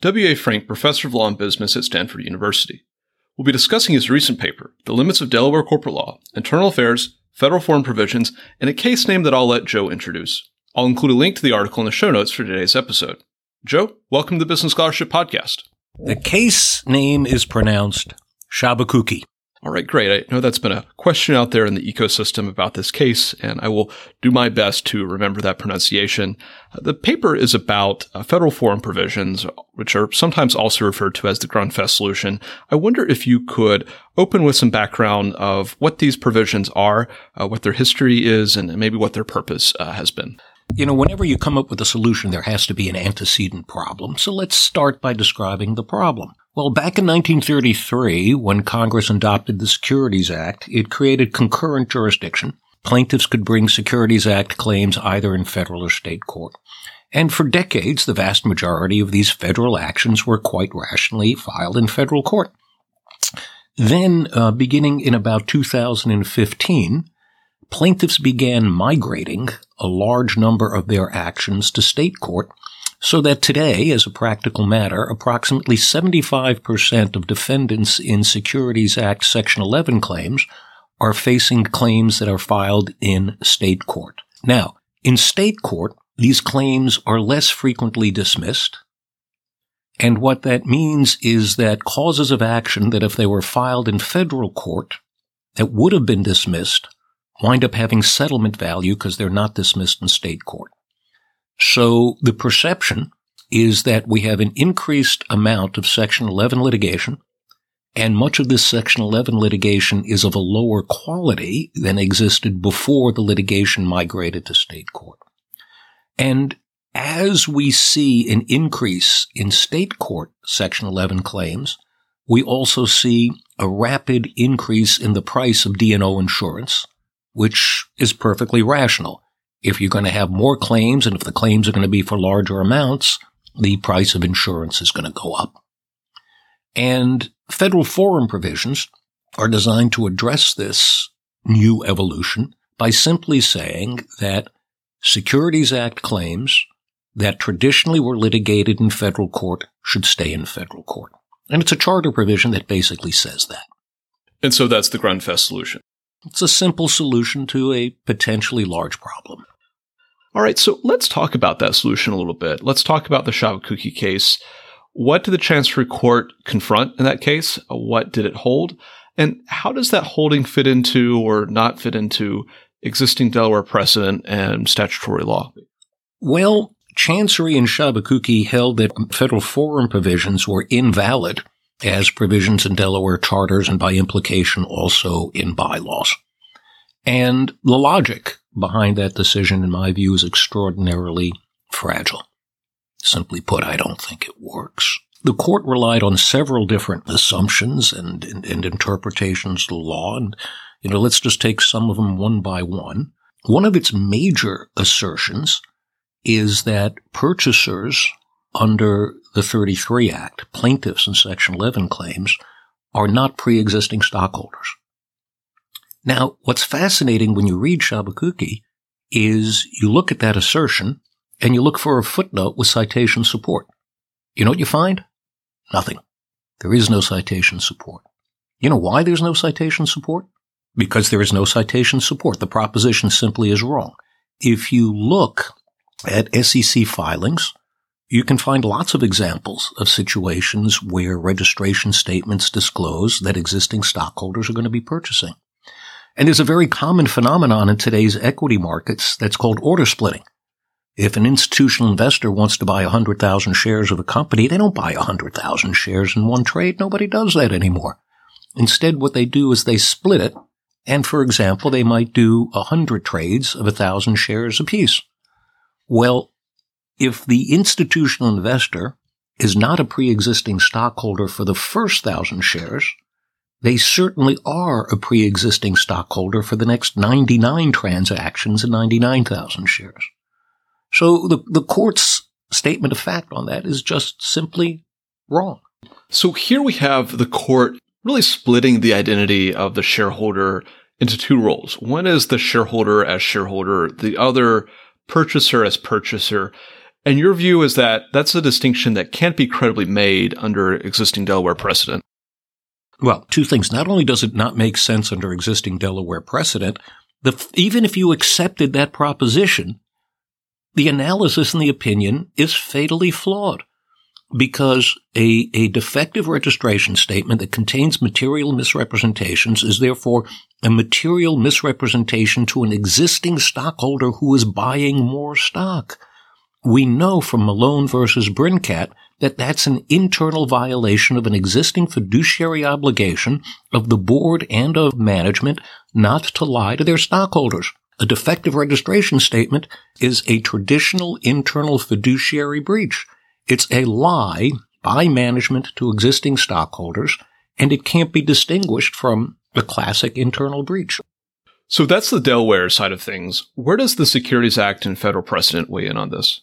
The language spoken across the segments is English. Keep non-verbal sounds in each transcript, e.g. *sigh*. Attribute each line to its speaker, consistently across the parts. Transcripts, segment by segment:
Speaker 1: W.A. Franke, Professor of Law and Business at Stanford University. We'll be discussing his recent paper, The Limits of Delaware Corporate Law, Internal Affairs, Federal Forum Provisions, and a case name that I'll let Joe introduce. I'll include a link to the article in the show notes for today's episode. Joe, welcome to the Business Scholarship Podcast.
Speaker 2: The case name is pronounced Sciabacucchi.
Speaker 1: All right, great. I know that's been a question out there in the ecosystem about this case, and I will do my best to remember that pronunciation. Uh, the paper is about uh, federal forum provisions, which are sometimes also referred to as the Grundfest solution. I wonder if you could open with some background of what these provisions are, uh, what their history is, and maybe what their purpose uh, has been.
Speaker 2: You know, whenever you come up with a solution, there has to be an antecedent problem. So let's start by describing the problem. Well, back in 1933, when Congress adopted the Securities Act, it created concurrent jurisdiction. Plaintiffs could bring Securities Act claims either in federal or state court. And for decades, the vast majority of these federal actions were quite rationally filed in federal court. Then, uh, beginning in about 2015, plaintiffs began migrating a large number of their actions to state court so that today, as a practical matter, approximately 75% of defendants in Securities Act Section 11 claims are facing claims that are filed in state court. Now, in state court, these claims are less frequently dismissed. And what that means is that causes of action that if they were filed in federal court that would have been dismissed wind up having settlement value because they're not dismissed in state court. So the perception is that we have an increased amount of Section 11 litigation, and much of this Section 11 litigation is of a lower quality than existed before the litigation migrated to state court. And as we see an increase in state court Section 11 claims, we also see a rapid increase in the price of D&O insurance, which is perfectly rational. If you're going to have more claims and if the claims are going to be for larger amounts, the price of insurance is going to go up. And federal forum provisions are designed to address this new evolution by simply saying that Securities Act claims that traditionally were litigated in federal court should stay in federal court. And it's a charter provision that basically says that.
Speaker 1: And so that's the Grundfest solution.
Speaker 2: It's a simple solution to a potentially large problem.
Speaker 1: All right, so let's talk about that solution a little bit. Let's talk about the Sciabacucchi case. What did the Chancery Court confront in that case? What did it hold? And how does that holding fit into or not fit into existing Delaware precedent and statutory law?
Speaker 2: Well, Chancery and Sciabacucchi held that federal forum provisions were invalid as provisions in Delaware charters and by implication also in bylaws. And the logic behind that decision, in my view, is extraordinarily fragile. Simply put, I don't think it works. The court relied on several different assumptions and, and, and interpretations of the law. And, you know, let's just take some of them one by one. One of its major assertions is that purchasers under the 33 Act, plaintiffs in Section 11 claims, are not pre-existing stockholders. Now, what's fascinating when you read Sciabacucchi is you look at that assertion and you look for a footnote with citation support. You know what you find? Nothing. There is no citation support. You know why there's no citation support? Because there is no citation support. The proposition simply is wrong. If you look at SEC filings, you can find lots of examples of situations where registration statements disclose that existing stockholders are going to be purchasing. And there's a very common phenomenon in today's equity markets that's called order splitting. If an institutional investor wants to buy 100,000 shares of a company, they don't buy 100,000 shares in one trade. Nobody does that anymore. Instead, what they do is they split it. And for example, they might do 100 trades of 1,000 shares apiece. Well, if the institutional investor is not a pre-existing stockholder for the first thousand shares, they certainly are a pre-existing stockholder for the next 99 transactions and 99,000 shares. So the, the court's statement of fact on that is just simply wrong.
Speaker 1: So here we have the court really splitting the identity of the shareholder into two roles. One is the shareholder as shareholder, the other purchaser as purchaser. And your view is that that's a distinction that can't be credibly made under existing Delaware precedent.
Speaker 2: Well, two things. Not only does it not make sense under existing Delaware precedent, the, even if you accepted that proposition, the analysis and the opinion is fatally flawed because a, a defective registration statement that contains material misrepresentations is therefore a material misrepresentation to an existing stockholder who is buying more stock. We know from Malone versus Brincat that that's an internal violation of an existing fiduciary obligation of the board and of management not to lie to their stockholders. A defective registration statement is a traditional internal fiduciary breach. It's a lie by management to existing stockholders, and it can't be distinguished from a classic internal breach.
Speaker 1: So that's the Delaware side of things. Where does the Securities Act and federal precedent weigh in on this?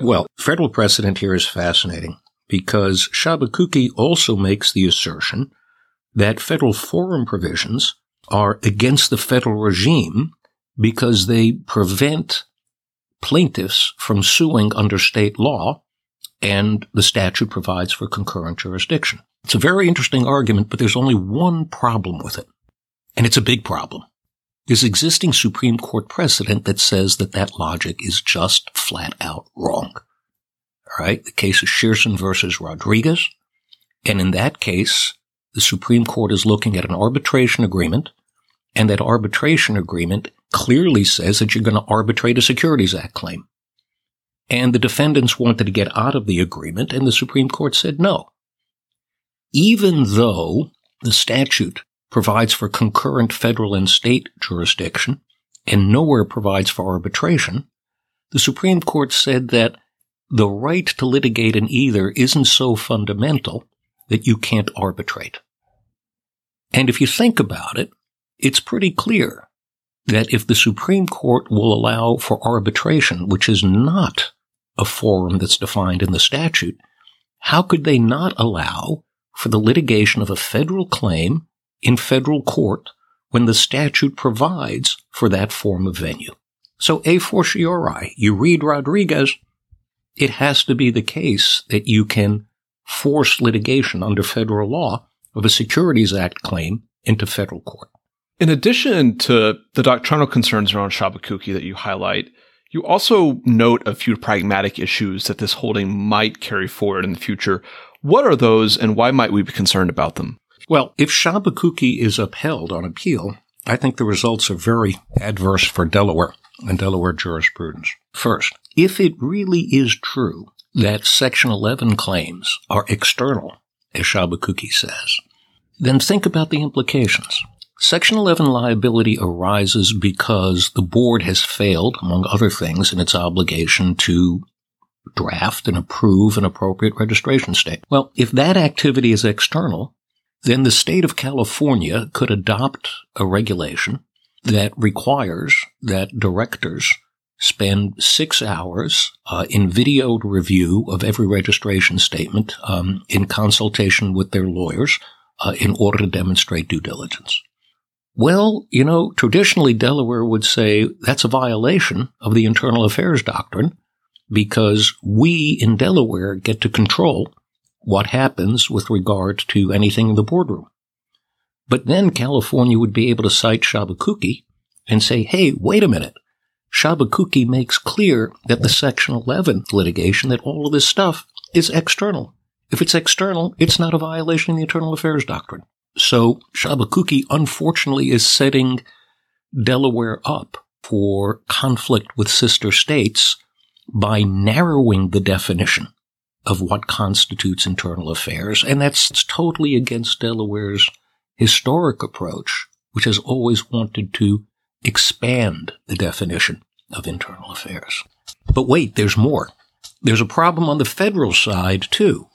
Speaker 2: Well, federal precedent here is fascinating because Sciabacucchi also makes the assertion that federal forum provisions are against the federal regime because they prevent plaintiffs from suing under state law and the statute provides for concurrent jurisdiction. It's a very interesting argument, but there's only one problem with it. And it's a big problem. There's existing Supreme Court precedent that says that that logic is just flat out wrong. All right. The case is Shearson versus Rodriguez. And in that case, the Supreme Court is looking at an arbitration agreement and that arbitration agreement clearly says that you're going to arbitrate a Securities Act claim. And the defendants wanted to get out of the agreement, and the Supreme Court said no. Even though the statute provides for concurrent federal and state jurisdiction and nowhere provides for arbitration, the Supreme Court said that the right to litigate in either isn't so fundamental that you can't arbitrate. And if you think about it, it's pretty clear that if the Supreme Court will allow for arbitration, which is not a forum that's defined in the statute, how could they not allow for the litigation of a federal claim in federal court when the statute provides for that form of venue? So a fortiori, you read Rodriguez, it has to be the case that you can force litigation under federal law of a Securities Act claim into federal court.
Speaker 1: In addition to the doctrinal concerns around Sciabacucchi that you highlight, you also note a few pragmatic issues that this holding might carry forward in the future. What are those and why might we be concerned about them?
Speaker 2: Well, if Sciabacucchi is upheld on appeal, I think the results are very adverse for Delaware and Delaware jurisprudence. First, if it really is true that Section 11 claims are external, as Sciabacucchi says, then think about the implications. Section 11 liability arises because the board has failed, among other things, in its obligation to draft and approve an appropriate registration statement. Well, if that activity is external, then the state of California could adopt a regulation that requires that directors spend six hours uh, in videoed review of every registration statement um, in consultation with their lawyers uh, in order to demonstrate due diligence. Well, you know, traditionally Delaware would say that's a violation of the internal affairs doctrine because we in Delaware get to control what happens with regard to anything in the boardroom. But then California would be able to cite Sciabacucchi and say, hey, wait a minute. Sciabacucchi makes clear that the Section 11 litigation, that all of this stuff is external. If it's external, it's not a violation of the internal affairs doctrine. So Sciabacucchi unfortunately is setting Delaware up for conflict with sister states by narrowing the definition of what constitutes internal affairs. And that's totally against Delaware's historic approach, which has always wanted to expand the definition of internal affairs. But wait, there's more. there's a problem on the federal side too,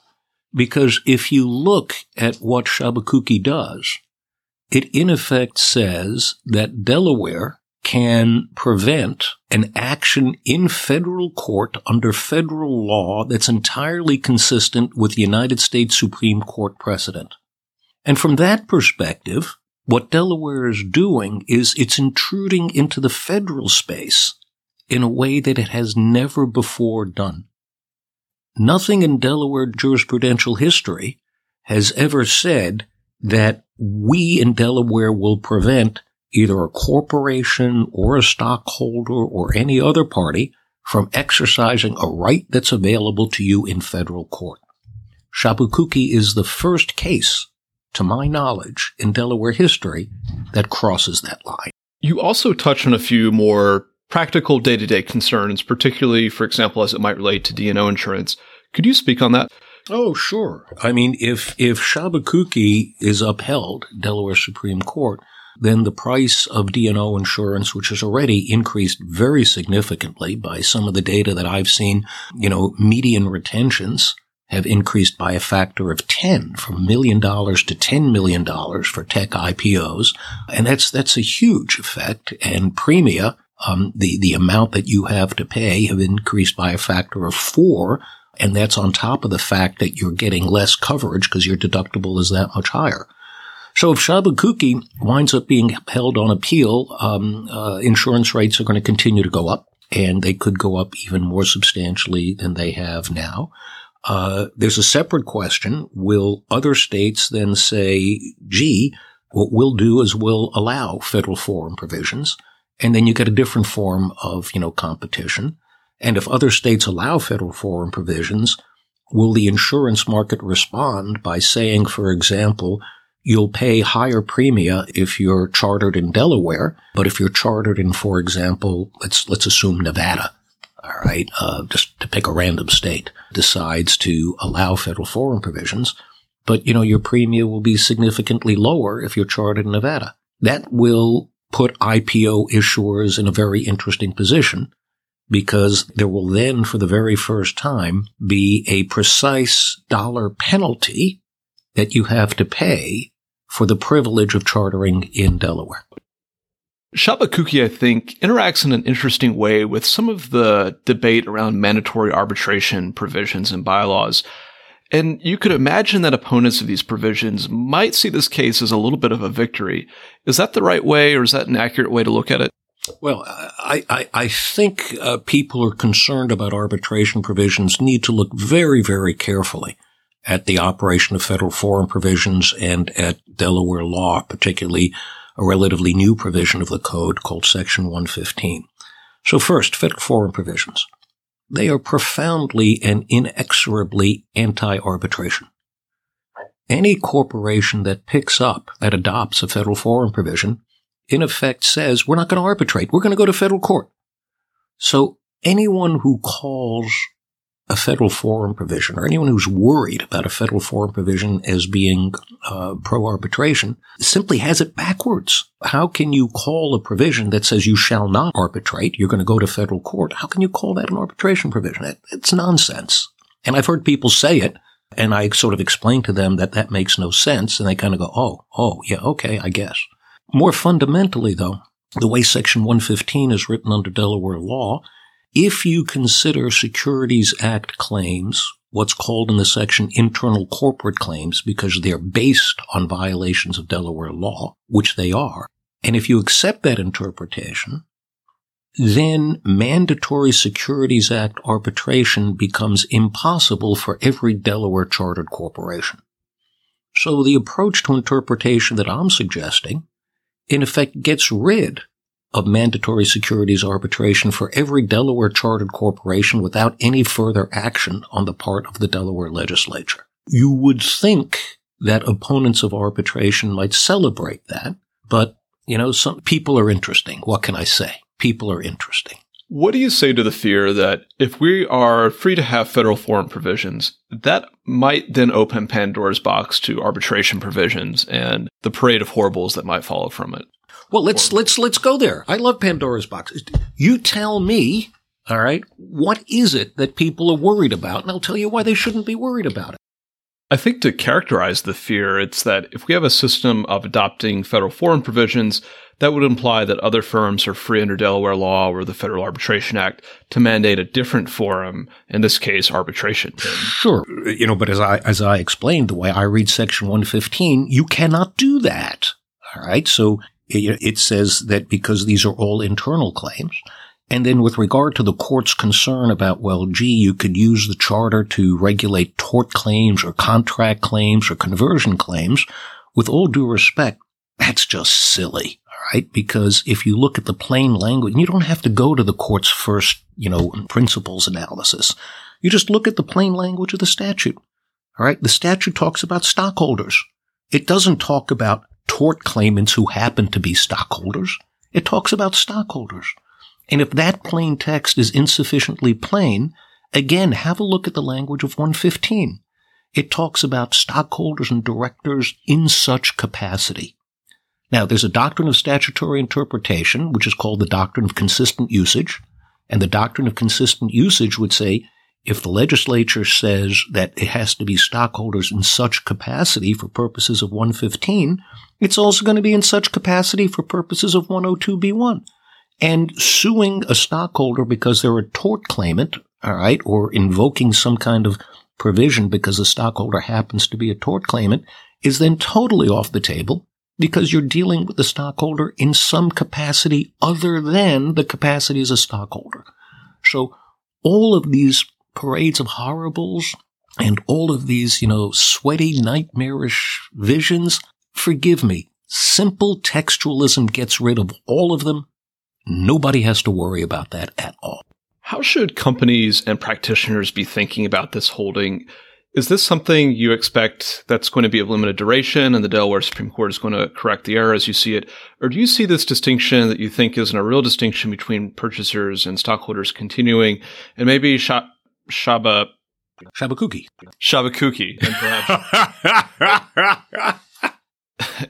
Speaker 2: because if you look at what Sciabacucchi does, it in effect says that Delaware can prevent an action in federal court under federal law that's entirely consistent with the United States Supreme Court precedent. And from that perspective, what Delaware is doing is it's intruding into the federal space in a way that it has never before done. Nothing in Delaware jurisprudential history has ever said that we in Delaware will prevent either a corporation or a stockholder or any other party from exercising a right that's available to you in federal court. Sciabacucchi is the first case, to my knowledge, in Delaware history that crosses that line.
Speaker 1: You also touch on a few more practical day to day concerns, particularly, for example, as it might relate to D&O insurance. Could you speak on that?
Speaker 2: Oh, sure. I mean, if, if Sciabacucchi is upheld, Delaware Supreme Court, then the price of D&O insurance, which has already increased very significantly by some of the data that I've seen, you know, median retentions have increased by a factor of 10 from million dollars to 10 million dollars for tech IPOs. And that's, that's a huge effect. And premia, um, the, the amount that you have to pay have increased by a factor of four. And that's on top of the fact that you're getting less coverage because your deductible is that much higher. So if Sciabacucchi winds up being held on appeal, um, uh, insurance rates are going to continue to go up, and they could go up even more substantially than they have now. Uh, there's a separate question. Will other states then say, gee, what we'll do is we'll allow federal forum provisions, and then you get a different form of, you know, competition. And if other states allow federal forum provisions, will the insurance market respond by saying, for example, You'll pay higher premia if you're chartered in Delaware, but if you're chartered in, for example, let's let's assume Nevada, all right, uh, just to pick a random state, decides to allow federal forum provisions, but you know your premium will be significantly lower if you're chartered in Nevada. That will put IPO issuers in a very interesting position because there will then, for the very first time, be a precise dollar penalty that you have to pay for the privilege of chartering in Delaware.
Speaker 1: Sciabacucchi, I think, interacts in an interesting way with some of the debate around mandatory arbitration provisions and bylaws. And you could imagine that opponents of these provisions might see this case as a little bit of a victory. Is that the right way, or is that an accurate way to look at it?
Speaker 2: Well, I, I, I think uh, people who are concerned about arbitration provisions need to look very, very carefully at the operation of federal forum provisions and at Delaware law, particularly a relatively new provision of the code called Section 115. So first, federal forum provisions. They are profoundly and inexorably anti-arbitration. Any corporation that picks up, that adopts a federal forum provision, in effect says, we're not going to arbitrate. We're going to go to federal court. So anyone who calls a federal forum provision, or anyone who's worried about a federal forum provision as being uh, pro arbitration, simply has it backwards. How can you call a provision that says you shall not arbitrate? You're going to go to federal court. How can you call that an arbitration provision? It, it's nonsense. And I've heard people say it, and I sort of explain to them that that makes no sense, and they kind of go, "Oh, oh, yeah, okay, I guess." More fundamentally, though, the way Section 115 is written under Delaware law if you consider Securities Act claims what's called in the section internal corporate claims because they're based on violations of Delaware law, which they are, and if you accept that interpretation, then mandatory Securities Act arbitration becomes impossible for every Delaware chartered corporation. So the approach to interpretation that I'm suggesting, in effect, gets rid of mandatory securities arbitration for every Delaware chartered corporation without any further action on the part of the Delaware legislature. You would think that opponents of arbitration might celebrate that, but you know, some people are interesting. What can I say? People are interesting.
Speaker 1: What do you say to the fear that if we are free to have federal forum provisions, that might then open Pandora's box to arbitration provisions and the parade of horribles that might follow from it?
Speaker 2: Well, let's let's let's go there. I love Pandora's box. You tell me All right. What is it that people are worried about? And I'll tell you why they shouldn't be worried about it.
Speaker 1: I think to characterize the fear, it's that if we have a system of adopting federal forum provisions, that would imply that other firms are free under Delaware law or the Federal Arbitration Act to mandate a different forum, in this case, arbitration.
Speaker 2: Sure. You know, but as I, as I explained, the way I read section 115, you cannot do that. All right. So it, says that because these are all internal claims, and then with regard to the court's concern about, well, gee, you could use the charter to regulate tort claims or contract claims or conversion claims, with all due respect, that's just silly. All right. Because if you look at the plain language, you don't have to go to the court's first, you know, principles analysis. You just look at the plain language of the statute. All right. The statute talks about stockholders. It doesn't talk about tort claimants who happen to be stockholders. It talks about stockholders. And if that plain text is insufficiently plain, again, have a look at the language of 115. It talks about stockholders and directors in such capacity. Now, there's a doctrine of statutory interpretation, which is called the doctrine of consistent usage. And the doctrine of consistent usage would say if the legislature says that it has to be stockholders in such capacity for purposes of 115, it's also going to be in such capacity for purposes of 102b1. And suing a stockholder because they're a tort claimant, all right, or invoking some kind of provision because the stockholder happens to be a tort claimant is then totally off the table because you're dealing with the stockholder in some capacity other than the capacity as a stockholder. So all of these parades of horribles and all of these, you know, sweaty, nightmarish visions, forgive me. Simple textualism gets rid of all of them Nobody has to worry about that at all.
Speaker 1: How should companies and practitioners be thinking about this holding? Is this something you expect that's going to be of limited duration and the Delaware Supreme Court is going to correct the error as you see it? Or do you see this distinction that you think isn't a real distinction between purchasers and stockholders continuing and maybe sh- Shaba
Speaker 2: Sciabacucchi.
Speaker 1: Sciabacucchi. *laughs* And perhaps *laughs*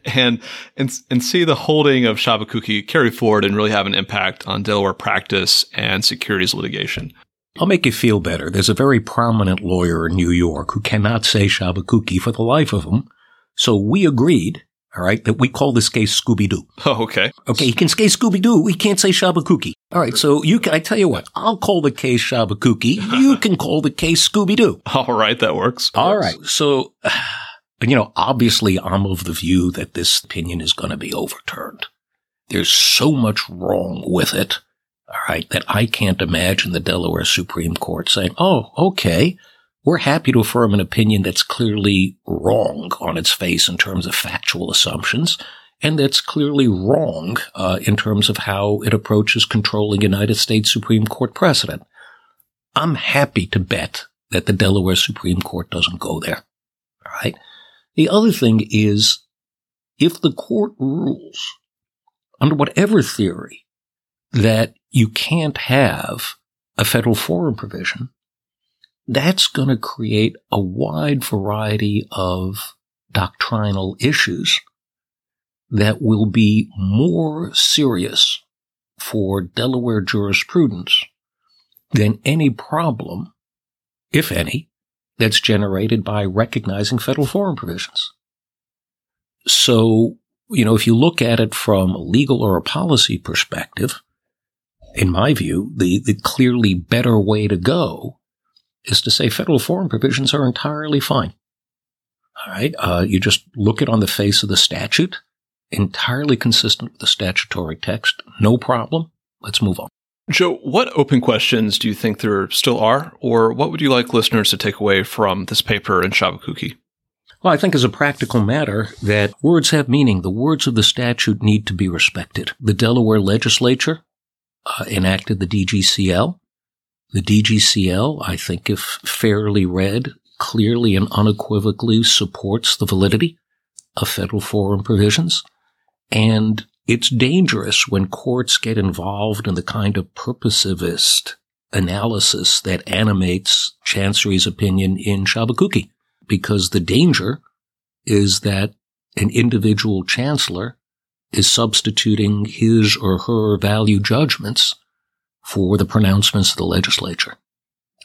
Speaker 1: and and and see the holding of Sciabacucchi carry forward and really have an impact on Delaware practice and securities litigation.
Speaker 2: I'll make you feel better. There's a very prominent lawyer in New York who cannot say Sciabacucchi for the life of him. So we agreed, all right, that we call this case Scooby Doo. *laughs*
Speaker 1: Oh, okay.
Speaker 2: Okay, he can say Scooby Doo. We can't say Sciabacucchi. All right, so you can, I tell you what, I'll call the case Sciabacucchi. *laughs* You can call the case Scooby Doo.
Speaker 1: All right, that works.
Speaker 2: All right, so *sighs* you know, obviously I'm of the view that this opinion is going to be overturned. There's so much wrong with it, all right, that I can't imagine the Delaware Supreme Court saying, oh, okay, we're happy to affirm an opinion that's clearly wrong on its face in terms of factual assumptions, and that's clearly wrong uh, in terms of how it approaches controlling United States Supreme Court precedent. I'm happy to bet that the Delaware Supreme Court doesn't go there. All right. The other thing is, if the court rules under whatever theory that you can't have a federal forum provision, that's going to create a wide variety of doctrinal issues that will be more serious for Delaware jurisprudence than any problem, if any, that's generated by recognizing federal forum provisions. So, you know, if you look at it from a legal or a policy perspective, in my view, the, the clearly better way to go is to say federal forum provisions are entirely fine. All right. Uh, you just look it on the face of the statute, entirely consistent with the statutory text. No problem. Let's move on.
Speaker 1: Joe, what open questions do you think there still are, or what would you like listeners to take away from this paper in Sciabacucchi?
Speaker 2: Well, I think as a practical matter that words have meaning. The words of the statute need to be respected. The Delaware legislature uh, enacted the DGCL. The DGCL, I think if fairly read, clearly and unequivocally supports the validity of federal forum provisions. And it's dangerous when courts get involved in the kind of purposivist analysis that animates Chancery's opinion in Sciabacucchi, because the danger is that an individual chancellor is substituting his or her value judgments for the pronouncements of the legislature.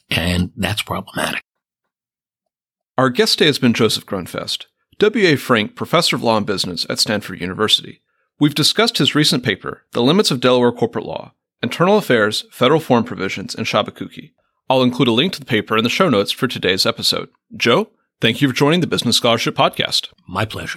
Speaker 2: And that's problematic.
Speaker 1: Our guest today has been Joseph Grundfest, W.A. Franke Professor of Law and Business at Stanford University. We've discussed his recent paper, The Limits of Delaware Corporate Law, Internal Affairs, Federal Forum Provisions, and Sciabacucchi. I'll include a link to the paper in the show notes for today's episode. Joe, thank you for joining the Business Scholarship Podcast.
Speaker 2: My pleasure.